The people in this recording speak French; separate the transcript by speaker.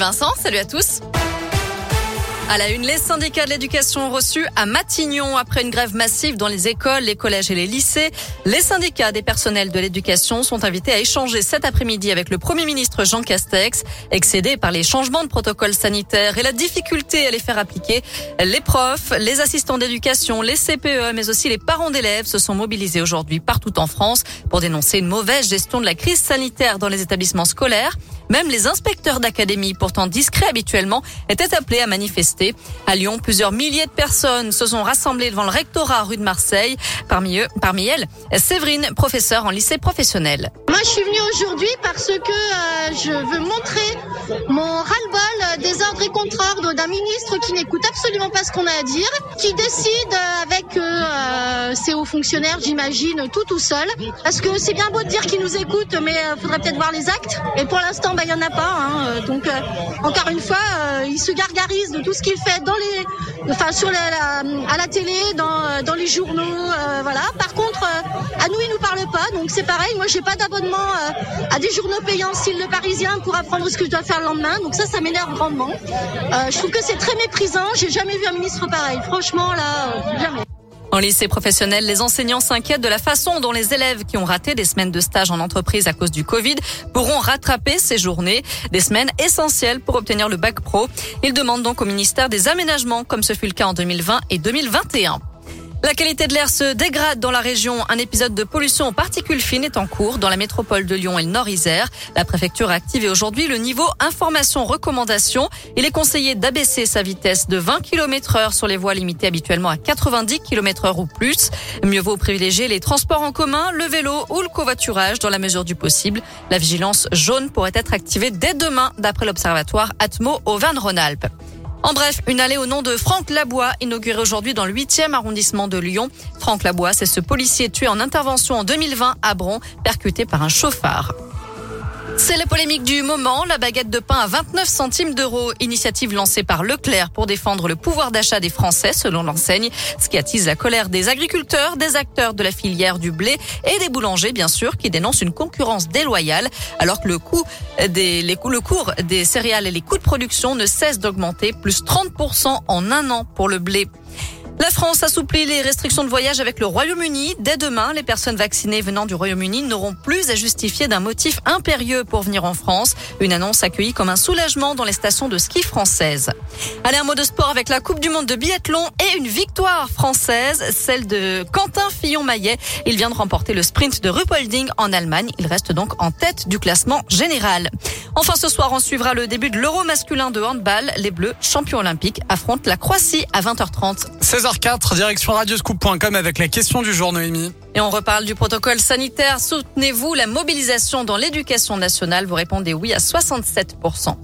Speaker 1: Vincent, salut à tous. À la une, les syndicats de l'éducation ont reçu à Matignon après une grève massive dans les écoles, les collèges et les lycées. Les syndicats des personnels de l'éducation sont invités à échanger cet après-midi avec le Premier ministre Jean Castex, excédé par les changements de protocole sanitaire et la difficulté à les faire appliquer. Les profs, les assistants d'éducation, les CPE, mais aussi les parents d'élèves se sont mobilisés aujourd'hui partout en France pour dénoncer une mauvaise gestion de la crise sanitaire dans les établissements scolaires. Même les inspecteurs d'académie, pourtant discrets habituellement, étaient appelés à manifester. À Lyon, plusieurs milliers de personnes se sont rassemblées devant le rectorat rue de Marseille. Parmi eux, parmi elles, Séverine, professeure en lycée professionnel.
Speaker 2: Moi, je suis venue aujourd'hui parce que euh, je veux montrer mon ras-le-bol des ordres et contre-ordres d'un ministre qui n'écoute absolument pas ce qu'on a à dire, qui décide avec euh, ses hauts fonctionnaires, j'imagine, tout tout seul. Parce que c'est bien beau de dire qu'il nous écoute, mais il euh, faudrait peut-être voir les actes. Et pour l'instant, bah, il n'y en a pas. Hein. Donc, euh, encore une fois, euh, il se gargarise de tout ce qu'il fait dans les, enfin, sur la, à la télé, dans, dans les journaux, voilà. Par contre, à nous, il nous parle pas. Donc, c'est pareil. Moi, j'ai pas d'abonnement à des journaux payants, style le Parisien, pour apprendre ce que je dois faire le lendemain. Donc ça, ça m'énerve grandement. je trouve que c'est très méprisant. J'ai jamais vu un ministre pareil. Franchement, là, jamais.
Speaker 1: En lycée professionnel, les enseignants s'inquiètent de la façon dont les élèves qui ont raté des semaines de stage en entreprise à cause du Covid pourront rattraper ces journées, des semaines essentielles pour obtenir le bac pro. Ils demandent donc au ministère des aménagements, comme ce fut le cas en 2020 et 2021. La qualité de l'air se dégrade dans la région. Un épisode de pollution aux particules fines est en cours dans la métropole de Lyon et le Nord-Isère. La préfecture a activé aujourd'hui le niveau information recommandation. Il est conseillé d'abaisser sa vitesse de 20 km heure sur les voies limitées habituellement à 90 km heure ou plus. Mieux vaut privilégier les transports en commun, le vélo ou le covoiturage dans la mesure du possible. La vigilance jaune pourrait être activée dès demain d'après l'observatoire Atmo Auvergne-Rhône-Alpes. En bref, une allée au nom de Franck Labois, inaugurée aujourd'hui dans le 8e arrondissement de Lyon. Franck Labois, c'est ce policier tué en intervention en 2020 à Bron, percuté par un chauffard. C'est la polémique du moment. La baguette de pain à 29 centimes d'euros, initiative lancée par Leclerc pour défendre le pouvoir d'achat des Français, selon l'enseigne, ce qui attise la colère des agriculteurs, des acteurs de la filière du blé et des boulangers, bien sûr, qui dénoncent une concurrence déloyale, alors que le coût des, le cours des céréales et les coûts de production ne cessent d'augmenter, plus 30% en un an pour le blé. La France assouplit les restrictions de voyage avec le Royaume-Uni. Dès demain, les personnes vaccinées venant du Royaume-Uni n'auront plus à justifier d'un motif impérieux pour venir en France. Une annonce accueillie comme un soulagement dans les stations de ski françaises. Allez, un mot de sport avec la Coupe du Monde de biathlon et une victoire française, celle de Quentin Fillon-Maillet. Il vient de remporter le sprint de Ruppolding en Allemagne. Il reste donc en tête du classement général. Enfin, ce soir, on suivra le début de l'Euro masculin de handball. Les Bleus, champions olympiques, affrontent la Croatie à 20h30.
Speaker 3: 16h04, direction radioscoop.com avec la question du jour, Noémie.
Speaker 1: Et on reparle du protocole sanitaire. Soutenez-vous la mobilisation dans l'éducation nationale Vous répondez oui à 67%.